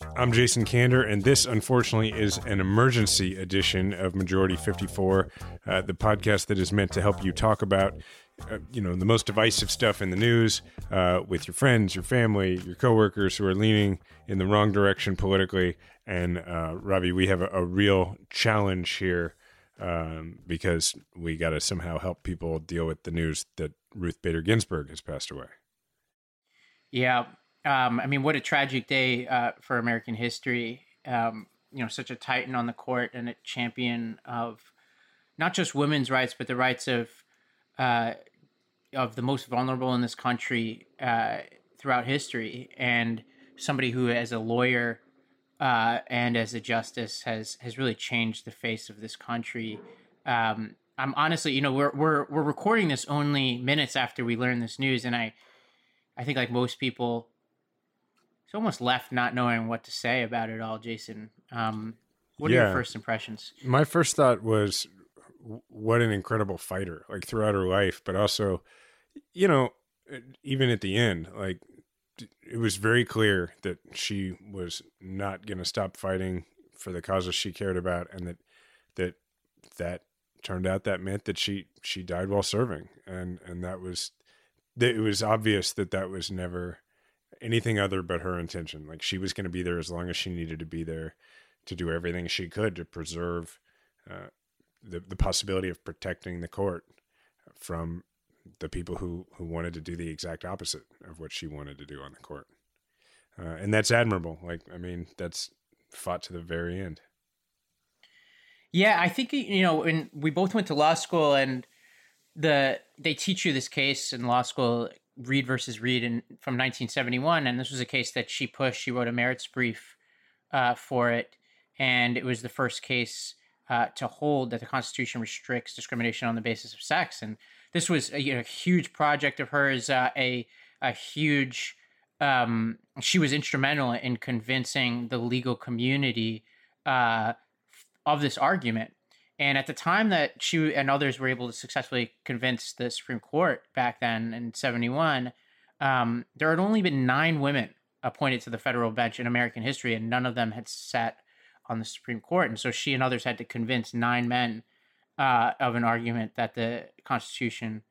I'm Jason Kander, and this, unfortunately, is an emergency edition of Majority 54, uh, the podcast that is meant to help you talk about, uh, you know, the most divisive stuff in the news uh, with your friends, your family, your coworkers who are leaning in the wrong direction politically. And uh, Ravi, we have a, a real challenge here um, because we got to somehow help people deal with the news that Ruth Bader Ginsburg has passed away. Yeah, um, I mean, what a tragic day uh, for American history. Um, you know, such a titan on the court and a champion of not just women's rights, but the rights of uh, of the most vulnerable in this country uh, throughout history, and somebody who, as a lawyer uh, and as a justice, has has really changed the face of this country. Um, I'm honestly, you know, we're we're we're recording this only minutes after we learned this news, and I, I think like most people, it's almost left not knowing what to say about it all. Jason, um, what yeah. are your first impressions? My first thought was, what an incredible fighter! Like throughout her life, but also, you know, even at the end, like it was very clear that she was not going to stop fighting for the causes she cared about, and that that that turned out that meant that she she died while serving, and and that was that it was obvious that that was never anything other but her intention. Like she was going to be there as long as she needed to be there to do everything she could to preserve uh, the the possibility of protecting the court from the people who who wanted to do the exact opposite of what she wanted to do on the court. Uh, and that's admirable. Like I mean, that's fought to the very end. Yeah, I think you know, and we both went to law school, and the they teach you this case in law school Reed versus Reed in, from 1971, and this was a case that she pushed. She wrote a merits brief uh, for it, and it was the first case uh, to hold that the Constitution restricts discrimination on the basis of sex. And this was a you know, huge project of hers, uh, a a huge. Um, she was instrumental in convincing the legal community uh, of this argument. And at the time that she and others were able to successfully convince the Supreme Court back then in 71, um, there had only been nine women appointed to the federal bench in American history, and none of them had sat on the Supreme Court. And so she and others had to convince nine men uh, of an argument that the Constitution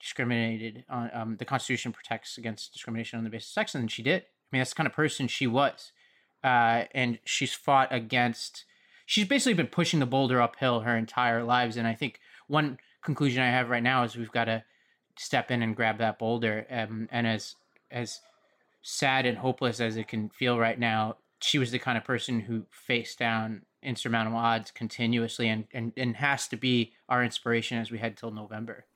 discriminated on um, the Constitution protects against discrimination on the basis of sex, and she did. I mean, that's the kind of person she was, uh, and she's fought against she's basically been pushing the boulder uphill her entire lives. And I think one conclusion I have right now is we've got to step in and grab that boulder. Um, and as as sad and hopeless as it can feel right now, she was the kind of person who faced down insurmountable odds continuously and, and, and has to be our inspiration as we head till November.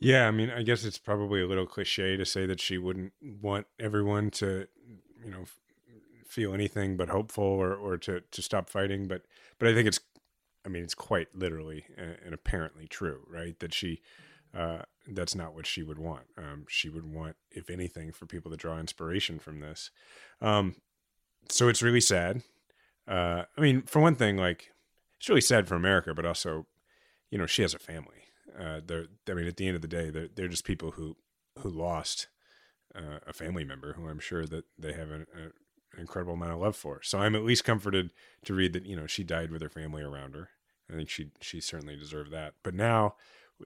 Yeah, I mean, I guess it's probably a little cliche to say that she wouldn't want everyone to, you know, feel anything but hopeful or, or to, to stop fighting. But, but I think it's, I mean, it's quite literally and apparently true, right? That she, uh, that's not what she would want. Um, she would want, if anything, for people to draw inspiration from this. Um, so it's really sad. Uh, I mean, for one thing, like it's really sad for America, but also, you know, she has a family. Uh, they're, I mean, at the end of the day, they're, they're just people who, who lost uh, a family member who I'm sure that they have a, an incredible amount of love for. So I'm at least comforted to read that you know she died with her family around her. I think she she certainly deserved that. But now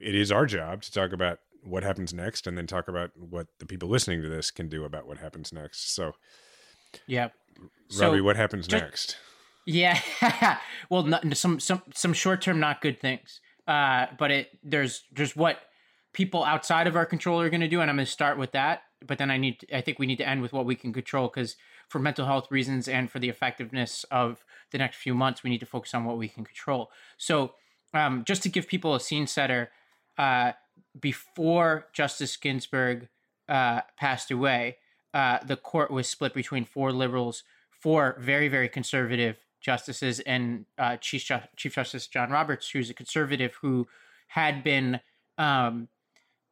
it is our job to talk about what happens next, and then talk about what the people listening to this can do about what happens next. So, yeah, Ravi, so, what happens just, next? Yeah, well, not, some some some short term not good things. Uh, but it there's there's what people outside of our control are going to do, and I'm going to start with that. But then I need I think we need to end with what we can control because for mental health reasons and for the effectiveness of the next few months, we need to focus on what we can control. So um, just to give people a scene setter, uh, before Justice Ginsburg uh, passed away, uh, the court was split between four liberals, four very, very conservative justices, and uh, Chief, Ju- Chief Justice John Roberts, who's a conservative who had been um,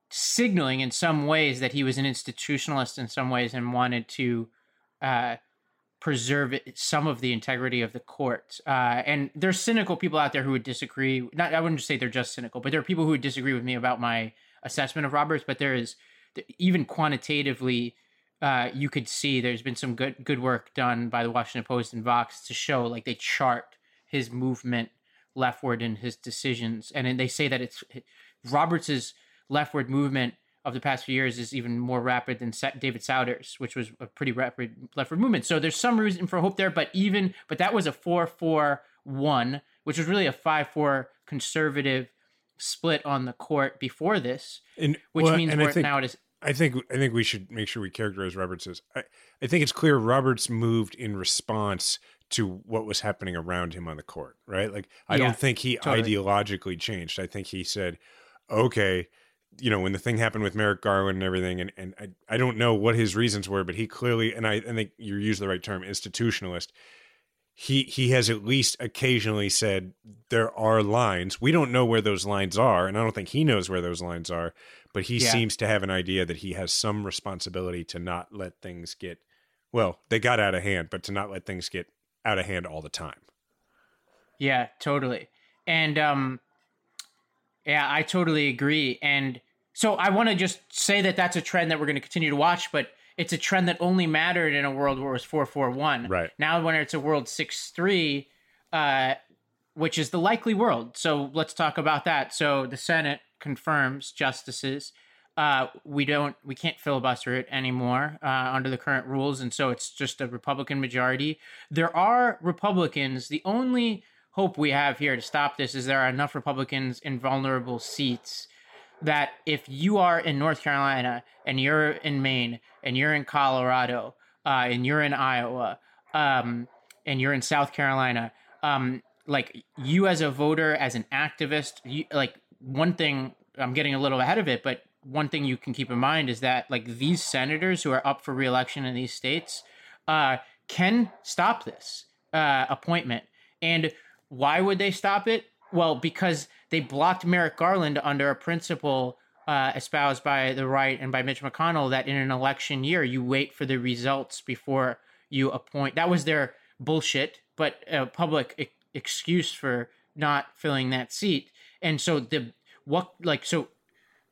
signaling in some ways that he was an institutionalist in some ways and wanted to uh, preserve some of the integrity of the court. Uh, and there's cynical people out there who would disagree. Not, I wouldn't say they're just cynical, but there are people who would disagree with me about my assessment of Roberts. But there is even quantitatively, uh, you could see there's been some good good work done by the Washington Post and Vox to show like they chart his movement leftward in his decisions, and they say that it's Roberts's leftward movement of the past few years is even more rapid than David Souters, which was a pretty rapid leftward movement. So there's some reason for hope there, but even but that was a four four one, which was really a five four conservative split on the court before this, and, which well, means and I think, now it is. I think I think we should make sure we characterize Roberts as. I, I think it's clear Roberts moved in response to what was happening around him on the court, right? Like I Yeah, don't think he totally. ideologically changed. I think he said, "Okay, you know, when the thing happened with Merrick Garland and everything, and and I, I don't know what his reasons were, but he clearly, and I, I think you use the right term, institutionalist. He he has at least occasionally said there are lines. We don't know where those lines are, and I don't think he knows where those lines are. But he Yeah. seems to have an idea that he has some responsibility to not let things get. Well, they got out of hand, but to not let things get out of hand all the time. Yeah, totally. And um yeah, I totally agree. And so I want to just say that that's a trend that we're going to continue to watch, but it's a trend that only mattered in a world where it was 441. Right. Now when it's a world 6-3 uh which is the likely world. So let's talk about that. So the Senate confirms justices. Uh, we don't, we can't filibuster it anymore uh, under the current rules, and so it's just a Republican majority. There are Republicans. The only hope we have here to stop this is there are enough Republicans in vulnerable seats that if you are in North Carolina and you're in Maine and you're in Colorado uh, and you're in Iowa um, and you're in South Carolina, um, like you as a voter, as an activist, you, like one thing I'm getting a little ahead of it, but one thing you can keep in mind is that like these senators who are up for reelection in these states uh, can stop this uh, appointment. And why would they stop it? Well, because they blocked Merrick Garland under a principle uh, espoused by the right and by Mitch McConnell that in an election year you wait for the results before you appoint. That was their bullshit, but a public e- excuse for not filling that seat. And so the what like so.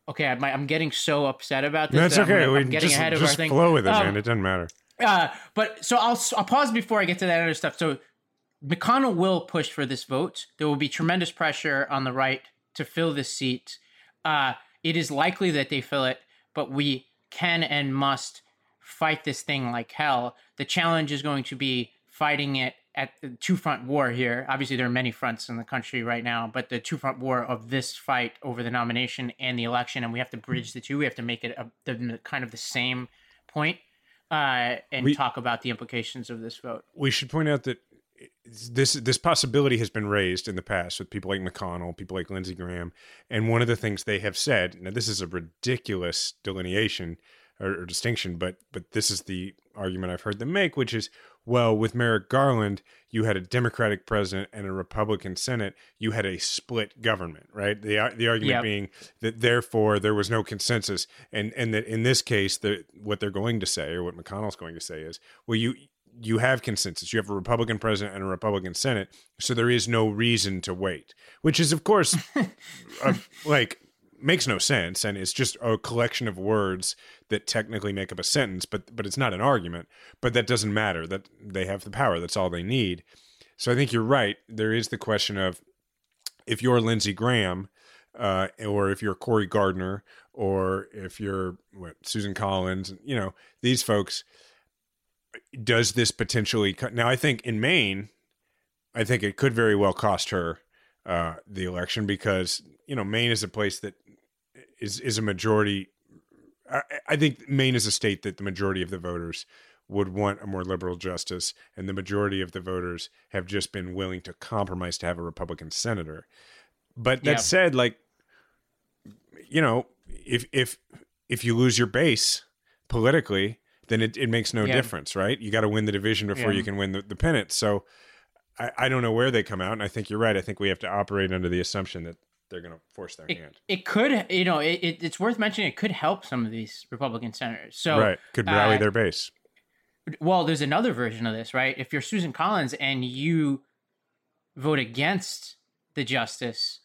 Okay, I'm, I'm getting so upset about this. That's that I'm okay. we I'm getting just, ahead of our just thing. flow with it, Um, man. It doesn't matter. uh, but so I'll I'll pause before I get to that other stuff. So McConnell will push for this vote. There will be tremendous pressure on the right to fill this seat. Uh, it is likely that they fill it, but we can and must fight this thing like hell. The challenge is going to be fighting it at the two front war here. Obviously, there are many fronts in the country right now, but the two front war of this fight over the nomination and the election, and we have to bridge the two. We have to make it a, the, kind of the same point uh, and We- talk about the implications of this vote. we should point out that this this possibility has been raised in the past with people like McConnell, people like Lindsey Graham, and one of the things they have said. Now, this is a ridiculous delineation or, or distinction, but but this is the argument I've heard them make, which is, well, with Merrick Garland, you had a Democratic president and a Republican Senate. You had a split government, right? The uh, the argument Yep. being that therefore there was no consensus, and and that in this case, the what they're going to say or what McConnell's going to say is, well, you you have consensus. You have a Republican president and a Republican Senate, so there is no reason to wait. Which is, of course, uh, like makes no sense, and it's just a collection of words that technically make up a sentence, but but it's not an argument. But that doesn't matter. That they have the power. That's all they need. So I think you're right. There is the question of if you're Lindsey Graham, uh, or if you're Cory Gardner, or if you're what, Susan Collins, you know these folks does this potentially co- now i think in maine i think it could very well cost her uh, the election because you know, Maine is a place that is is a majority. I, I think Maine is a state that the majority of the voters would want a more liberal justice, and the majority of the voters have just been willing to compromise to have a Republican senator. But that Yeah. said, like, you know, if if if you lose your base politically, then it, it makes no Yeah. difference, right? You got to win the division before Yeah. you can win the, the pennant. So I, I don't know where they come out, and I think you're right. I think we have to operate under the assumption that they're going to force their It, hand. it could, you know, it, it, it's worth mentioning. It could help some of these Republican senators. So, right. Could rally uh, their base. well, there's another version of this, right? If you're Susan Collins and you vote against the justice,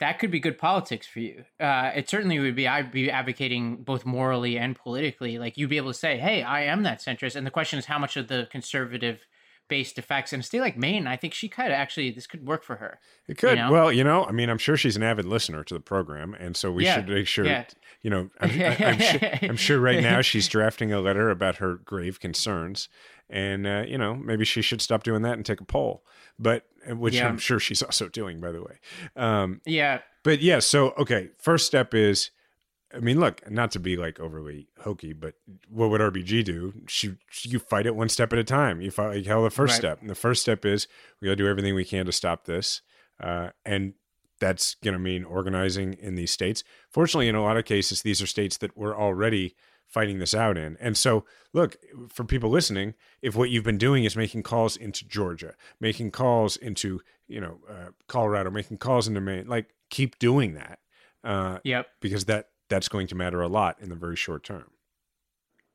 that could be good politics for you. Uh, it certainly would be. I'd be advocating both morally and politically. Like you'd be able to say, "Hey, I am that centrist," and the question is how much of the conservative based effects in a state like Maine. I think she could actually this could work for her. It could. know? Well, you know, I mean, I'm sure she's an avid listener to the program, and so we Yeah, should make sure. yeah. You know, I'm, I, I'm, sure, I'm sure right now she's drafting a letter about her grave concerns, and uh, you know, maybe she should stop doing that and take a poll. But uh, which Yeah. I'm sure she's also doing, by the way. Um, Yeah, but yeah, so okay, first step is. I mean, look, not to be like overly hokey, but what would RBG do? She, you fight it one step at a time. You fight like hell the first Right. step. And the first step is we got to do everything we can to stop this. Uh, and that's going to mean organizing in these states. Fortunately, in a lot of cases, these are states that were already fighting this out in. And so, look, for people listening, if what you've been doing is making calls into Georgia, making calls into, you know, uh, Colorado, making calls into Maine, like keep doing that. Uh, yep. because that that's going to matter a lot in the very short term.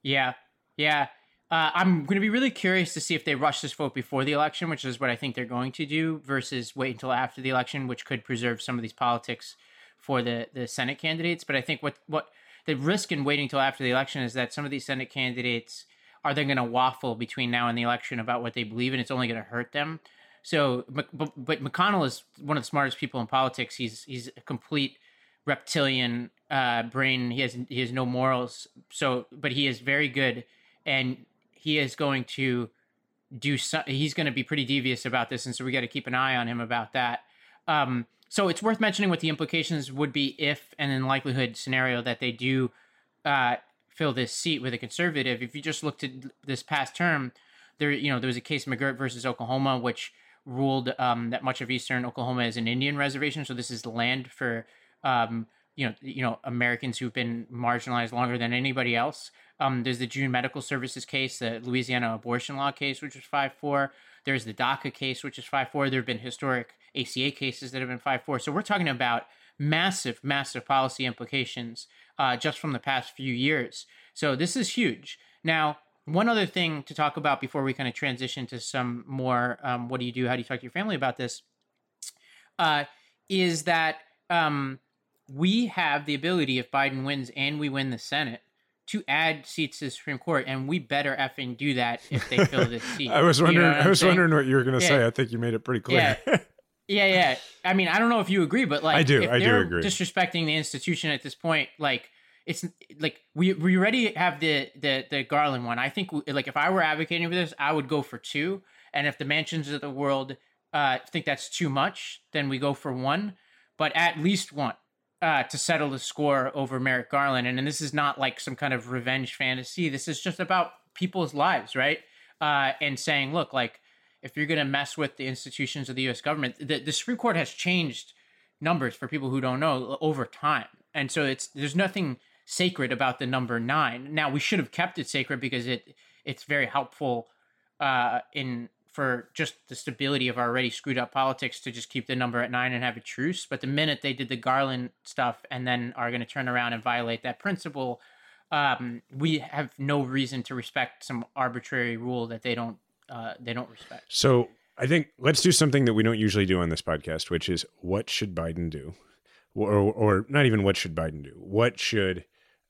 Yeah, yeah. Uh, I'm going to be really curious to see if they rush this vote before the election, which is what I think they're going to do, versus wait until after the election, which could preserve some of these politics for the the Senate candidates. But I think what what the risk in waiting until after the election is that some of these Senate candidates are then going to waffle between now and the election about what they believe, and it's only going to hurt them. So, but, but McConnell is one of the smartest people in politics. He's he's a complete reptilian uh, brain. He has he has no morals. So, but he is very good, and he is going to do. So, he's going to be pretty devious about this, and so we got to keep an eye on him about that. Um, so it's worth mentioning what the implications would be if, and in likelihood scenario that they do uh, fill this seat with a conservative. If you just looked at this past term, there you know there was a case McGirt versus Oklahoma, which ruled um, that much of eastern Oklahoma is an Indian reservation. So this is land for um, you know you know Americans who've been marginalized longer than anybody else. Um, there's the June Medical Services case, the Louisiana abortion law case, which was five four. There's the DACA case, which is five four. There have been historic ACA cases that have been five four. So we're talking about massive, massive policy implications uh, just from the past few years. So this is huge. Now, one other thing to talk about before we kind of transition to some more um, what do you do? How do you talk to your family about this? Uh, is that um, we have the ability, if Biden wins and we win the Senate, to add seats to the Supreme Court, and we better effing do that if they fill this seat. I was You know wondering. what I'm was saying? wondering what you were going to Yeah. say. I think you made it pretty clear. Yeah, yeah. yeah. I mean, I don't know if you agree, but like, I do, If I do agree. Disrespecting the institution at this point, like, it's like we we already have the the the Garland one. I think like if I were advocating for this, I would go for two. And if the Manchins of the world uh, think that's too much, then we go for one. But at least one uh, to settle the score over Merrick Garland. And, and this is not like some kind of revenge fantasy. This is just about people's lives, right? Uh, and saying, look, like if you're going to mess with the institutions of the U.S. government, the, the Supreme Court has changed numbers for people who don't know over time, and so it's there's nothing sacred about the number nine. Now we should have kept it sacred because it it's very helpful uh, in for just the stability of our already screwed up politics to just keep the number at nine and have a truce. But the minute they did the Garland stuff and then are going to turn around and violate that principle, um, we have no reason to respect some arbitrary rule that they don't uh, they don't respect. So I think let's do something that we don't usually do on this podcast, which is what should Biden do, or, or not even what should Biden do. What should,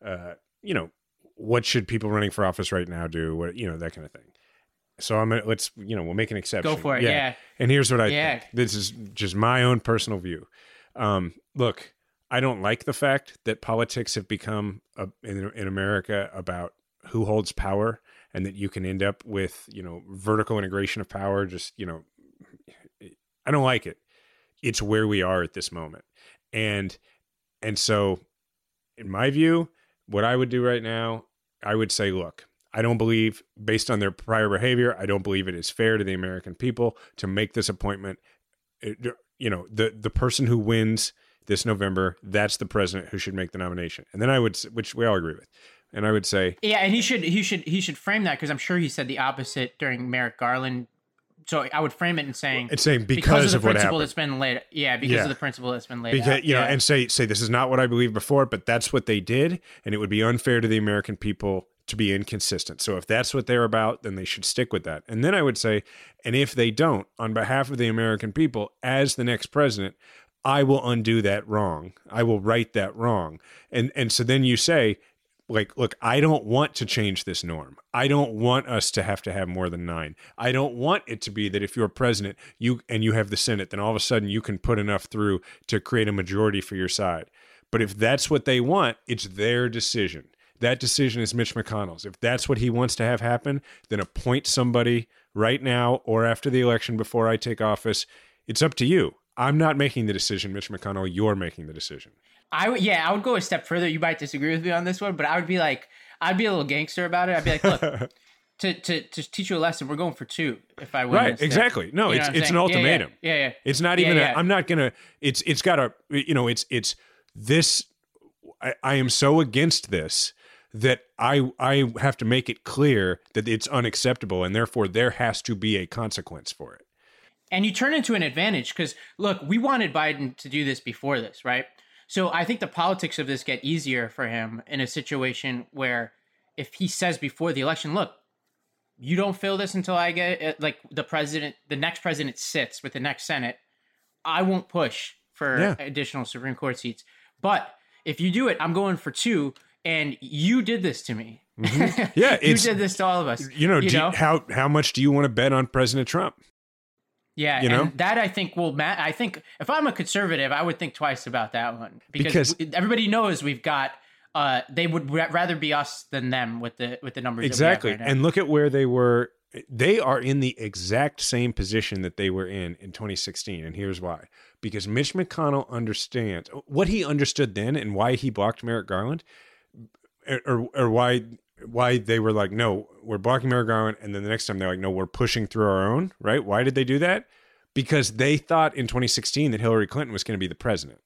uh, you know, what should people running for office right now do? What you know that kind of thing. So I'm gonna let's you know we'll make an exception. Go for it. Yeah. And here's what I Yeah. think. This is just my own personal view. Um, look, I don't like the fact that politics have become a, in, in America about who holds power and that you can end up with, you know, vertical integration of power. Just, you know, I don't like it. It's where we are at this moment. and and so in my view what i would do right now i would say look i don't believe based on their prior behavior i don't believe it is fair to the american people to make this appointment It- you know the the person who wins this november that's the president who should make the nomination and then i would which we all agree with and i would say Yeah, and he should he should he should frame that because I'm sure he said the opposite during Merrick Garland. So I would frame it in saying it's saying because, because, of, of the what principle happened that's been laid. Yeah, because Yeah. of the principle that's been laid because out. you know yeah. and say say this is not what i believe before but that's what they did and it would be unfair to the american people to be inconsistent. So if that's what they're about then they should stick with that. And then i would say and if they don't on behalf of the american people as the next president i will undo that wrong. I will right that wrong. And and so then you say like look i don't want to change this norm. I don't want us to have to have more than nine. I don't want it to be that if you're president you and you have the senate then all of a sudden you can put enough through to create a majority for your side. But if that's what they want it's their decision that decision is mitch mcconnell's if that's what he wants to have happen then appoint somebody right now or after the election before i take office it's up to you i'm not making the decision mitch mcconnell you're making the decision I would, yeah, I would go a step further. You might disagree with me on this one, but I would be like, I'd be a little gangster about it. I'd be like, look, to, to, to teach you a lesson, we're going for two. If I win, right exactly no You it's it's an saying? Yeah, yeah, ultimatum Yeah, yeah. It's not even. yeah. A, I'm not gonna. It's it's got a. You know. It's it's this. I, I am so against this that I I have to make it clear that it's unacceptable and therefore there has to be a consequence for it. and you turn into an advantage because look we wanted biden to do this before this right so i think the politics of this get easier for him in a situation where if he says before the election look you don't fill this until i get uh, like the president the next president sits with the next senate i won't push for Yeah. additional supreme court seats but if you do it i'm going for two and you did this to me Mm-hmm. Yeah, you did this to all of us You know, you do you- how how much do you want to bet on President Trump? Yeah, You know? and that I think will ma- I think if I'm a conservative, I would think twice about that one because, Because- everybody knows we've got. Uh, they would ra- rather be us than them with the with the numbers. Exactly. That we have right now. and look at where they were. They are in the exact same position that they were in in 2016. And here's why. Because Mitch McConnell understands what he understood then and why he blocked Merrick Garland, or, or why why they were like, no, we're blocking Garland. And then the next time they're like, no, we're pushing through our own, right? Why did they do that? Because they thought in 2016 that Hillary Clinton was going to be the president.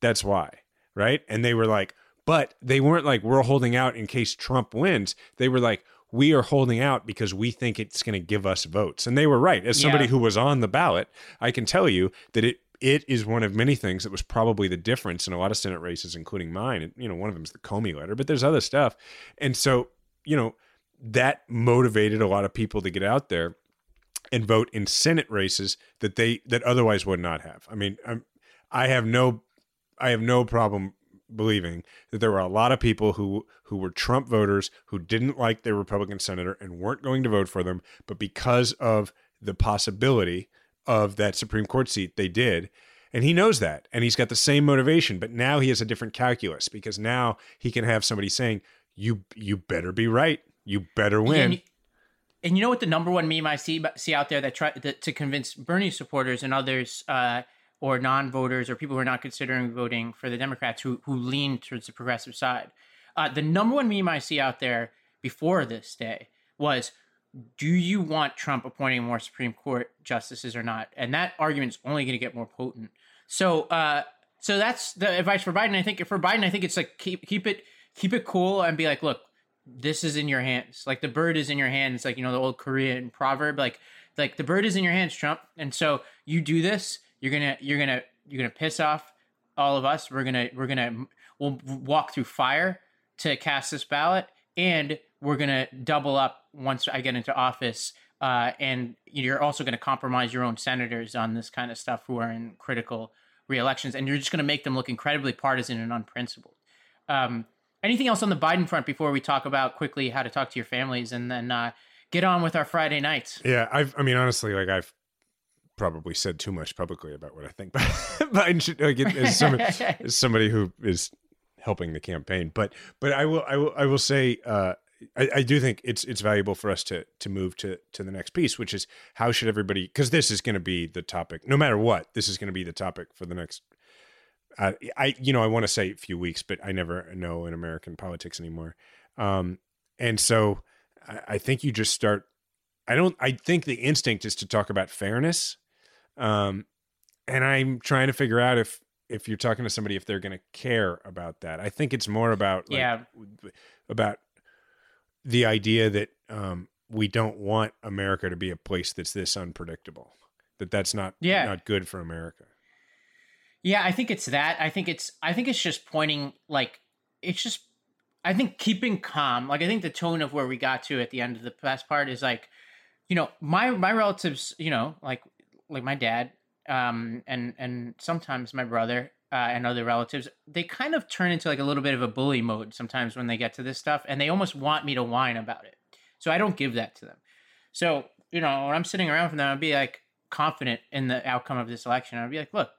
That's why, right? And they were like, but they weren't like, we're holding out in case Trump wins. They were like, we are holding out because we think it's going to give us votes. And they were right. As somebody Yeah. who was on the ballot, I can tell you that it it is one of many things that was probably the difference in a lot of Senate races, including mine. You know, one of them is the Comey letter, but there's other stuff. And so, you know, that motivated a lot of people to get out there and vote in Senate races that they that otherwise would not have. I mean, I'm, I have no I have no problem believing that there were a lot of people who who were Trump voters who didn't like their Republican senator and weren't going to vote for them, but because of the possibility of that Supreme Court seat, they did. And he knows that. And he's got the same motivation, but now he has a different calculus because now he can have somebody saying, You you better be right. You better win. and, you- and you know what the number one meme I see see out there that try that, to convince Bernie supporters and others uh, or non-voters or people who are not considering voting for the Democrats who who lean towards the progressive side. Uh, the number one meme I see out there before this day was, "Do you want Trump appointing more Supreme Court justices or not?" And that argument is only going to get more potent. So, uh, so that's the advice for Biden. I think for Biden, I think it's like keep keep it keep it cool and be like, look, this is in your hands. Like the bird is in your hands. Like you know the old Korean proverb. Like like the bird is in your hands, Trump. And so you do this, you're gonna you're gonna you're gonna piss off all of us. We're gonna we're gonna we'll walk through fire to cast this ballot, and we're gonna double up once I get into office. Uh, and you're also going to compromise your own senators on this kind of stuff who are in critical re-elections, and you're just going to make them look incredibly partisan and unprincipled. Um, anything else on the Biden front before we talk about quickly how to talk to your families and then uh, get on with our Friday nights? Yeah, I've. I mean, honestly, like I've probably said too much publicly about what I think Biden should. Like, as, somebody, as somebody who is helping the campaign, but but I will I will I will say uh, I, I do think it's it's valuable for us to to move to to the next piece, which is how should everybody because this is going to be the topic no matter what. This is going to be the topic for the next I, I you know, I want to say a few weeks, but I never know in American politics anymore. Um, and so I, I think you just start. I don't. I think the instinct is to talk about fairness, um, and I'm trying to figure out if if you're talking to somebody if they're going to care about that. I think it's more about like, Yeah. about the idea that um, we don't want America to be a place that's this unpredictable. That that's not Yeah. not good for America. Yeah, I think it's that. I think it's I think it's just pointing like it's just I think keeping calm. Like I think the tone of where we got to at the end of the past part is like, you know, my my relatives, you know, like like my dad, um, and and sometimes my brother uh, and other relatives, they kind of turn into like a little bit of a bully mode sometimes when they get to this stuff, and they almost want me to whine about it. So I don't give that to them. So you know, when I'm sitting around from them, I'd be like confident in the outcome of this election. I'd be like, look,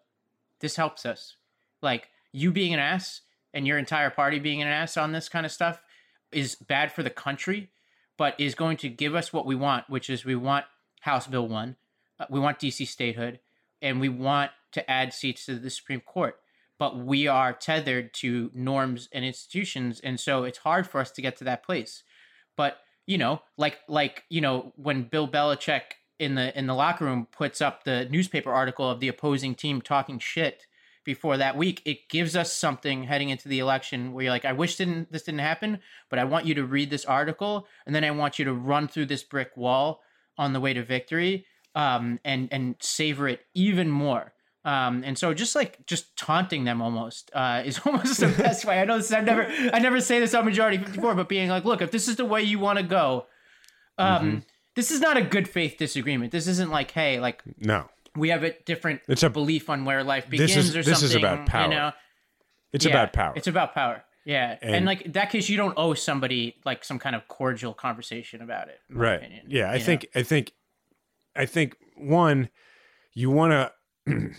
this helps us. Like you being an ass and your entire party being an ass on this kind of stuff is bad for the country, but is going to give us what we want, which is we want House Bill 1, uh, we want DC statehood, and we want to add seats to the Supreme Court. But we are tethered to norms and institutions, and so it's hard for us to get to that place. But you know, like like you know, when Bill Belichick in the in the locker room puts up the newspaper article of the opposing team talking shit before that week, it gives us something heading into the election where you're like, I wish didn't this didn't happen, but I want you to read this article, and then I want you to run through this brick wall on the way to victory, um, and and savor it even more. Um, and so just like just taunting them almost uh, is almost the best way. I know this. I never I never say this on Majority Fifty Four, but being like, look, if this is the way you want to go, um, this is not a good faith disagreement. This isn't like, hey, like No, we have a different It's a- belief on where life begins This is- or this is about power. You know? it's Yeah, about power. It's about power. Yeah, and, And- like that case, you don't owe somebody like some kind of cordial conversation about it. in my right. opinion, yeah, I know? think I think I think one you want to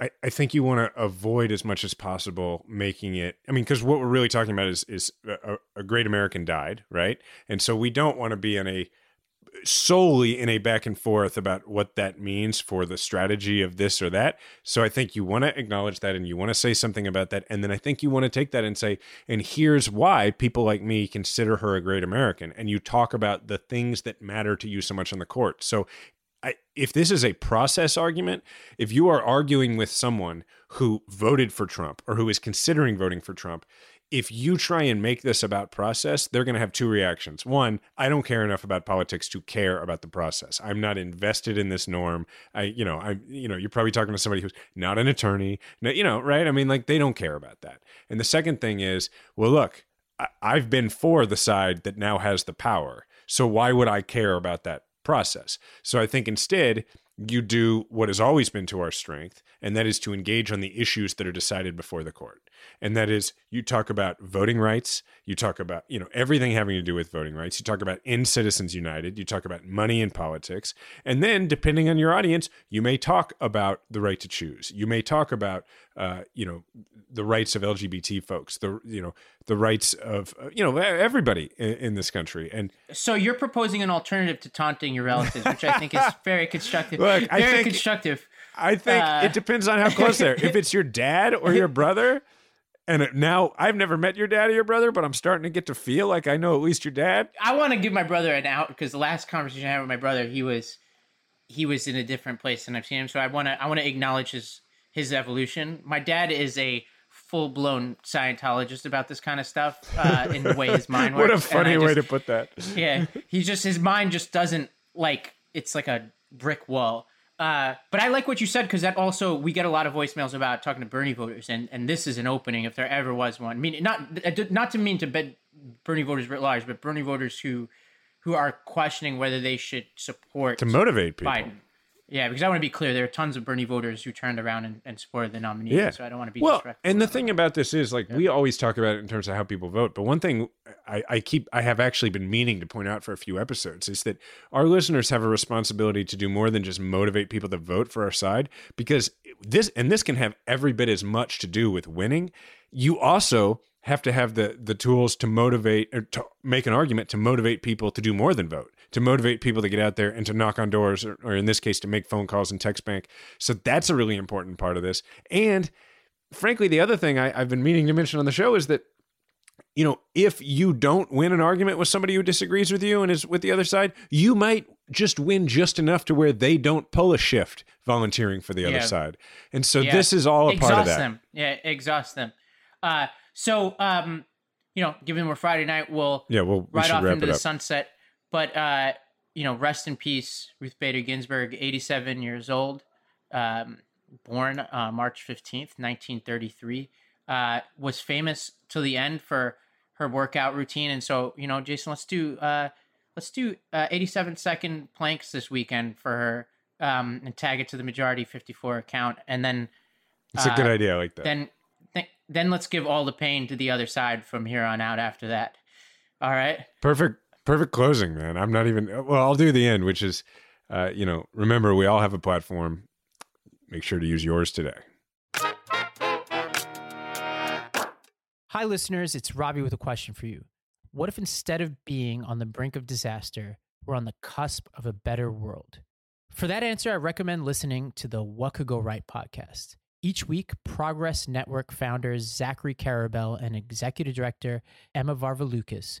I, I think you want to avoid as much as possible making it. I mean, because what we're really talking about is is a, a great American died, right? And so we don't want to be in a solely in a back and forth about what that means for the strategy of this or that. So I think you want to acknowledge that and you want to say something about that. And then I think you want to take that and say, and here's why people like me consider her a great American. And you talk about the things that matter to you so much on the court. So If this is a process argument, if you are arguing with someone who voted for Trump or who is considering voting for Trump, if you try and make this about process, they're going to have two reactions. One, I don't care enough about politics to care about the process. I'm not invested in this norm. I, you know, I, you know, you're probably talking to somebody who's not an attorney, you know, right? I mean, like they don't care about that. And the second thing is, well, look, I've been for the side that now has the power. So why would I care about that process? So I think instead, you do what has always been to our strength, and that is to engage on the issues that are decided before the court. And that is, you talk about voting rights, you talk about, you know, everything having to do with voting rights, you talk about in Citizens United, you talk about money in politics. And then, depending on your audience, you may talk about the right to choose. You may talk about, uh, you know, the rights of LGBT folks, the, you know, the rights of, uh, you know, everybody in, in this country. And So you're proposing an alternative to taunting your relatives, which I think is very constructive. Look, I very think- constructive. I think Uh, it depends on how close they're. If it's your dad or your brother, and now I've never met your dad or your brother, but I'm starting to get to feel like I know at least your dad. I want to give my brother an out because the last conversation I had with my brother, he was he was in a different place than I've seen him. So I want to I want to acknowledge his his evolution. My dad is a full blown Scientologist about this kind of stuff uh, in the way his mind works. What a funny way just- to put that. yeah he's just his mind just doesn't like it's like a brick wall uh, but I like what you said because that also we get a lot of voicemails about talking to Bernie voters, and, and this is an opening if there ever was one. I mean, not not to mean to bet Bernie voters writ large, but Bernie voters who who are questioning whether they should support To motivate people. Biden. Yeah, because I want to be clear, there are tons of Bernie voters who turned around and, and supported the nominee. Yeah. so I don't want to be well, and the thing about this is like we always talk about it in terms of how people vote, but one thing I, I keep I have actually been meaning to point out for a few episodes is that our listeners have a responsibility to do more than just motivate people to vote for our side because this and this can have every bit as much to do with winning. You also have to have the the tools to motivate or to make an argument to motivate people to do more than vote to motivate people to get out there and to knock on doors or, or in this case to make phone calls and text bank so that's a really important part of this and frankly, the other thing I, I've been meaning to mention on the show is that you know, if you don't win an argument with somebody who disagrees with you and is with the other side, you might just win just enough to where they don't pull a shift volunteering for the Yeah. other side. And so Yeah. this is all a exhaust part of that. them. Yeah, exhaust them. Uh, so, um, you know, given we're Friday night, we'll Yeah, well, we right should off into the up. sunset. But uh, you know, rest in peace, Ruth Bader Ginsburg, eighty-seven years old, um, born uh, March fifteenth, nineteen thirty-three. Uh, was famous till the end for her workout routine, and so you know, Jason, let's do uh, let's do uh, eighty-seven second planks this weekend for her, um, and tag it to the majority fifty-four account, and then It's a good uh, idea. I like that. then th- then let's give all the pain to the other side from here on out. After that, all right. Perfect, perfect closing, man. I'm not even. Well, I'll do the end, which is, uh, you know, remember we all have a platform. Make sure to use yours today. Hi, listeners. It's Robbie with a question for you. What if instead of being on the brink of disaster, we're on the cusp of a better world? For that answer, I recommend listening to the What Could Go Right podcast. Each week, Progress Network founders Zachary Karabell and executive director Emma Varvaloucas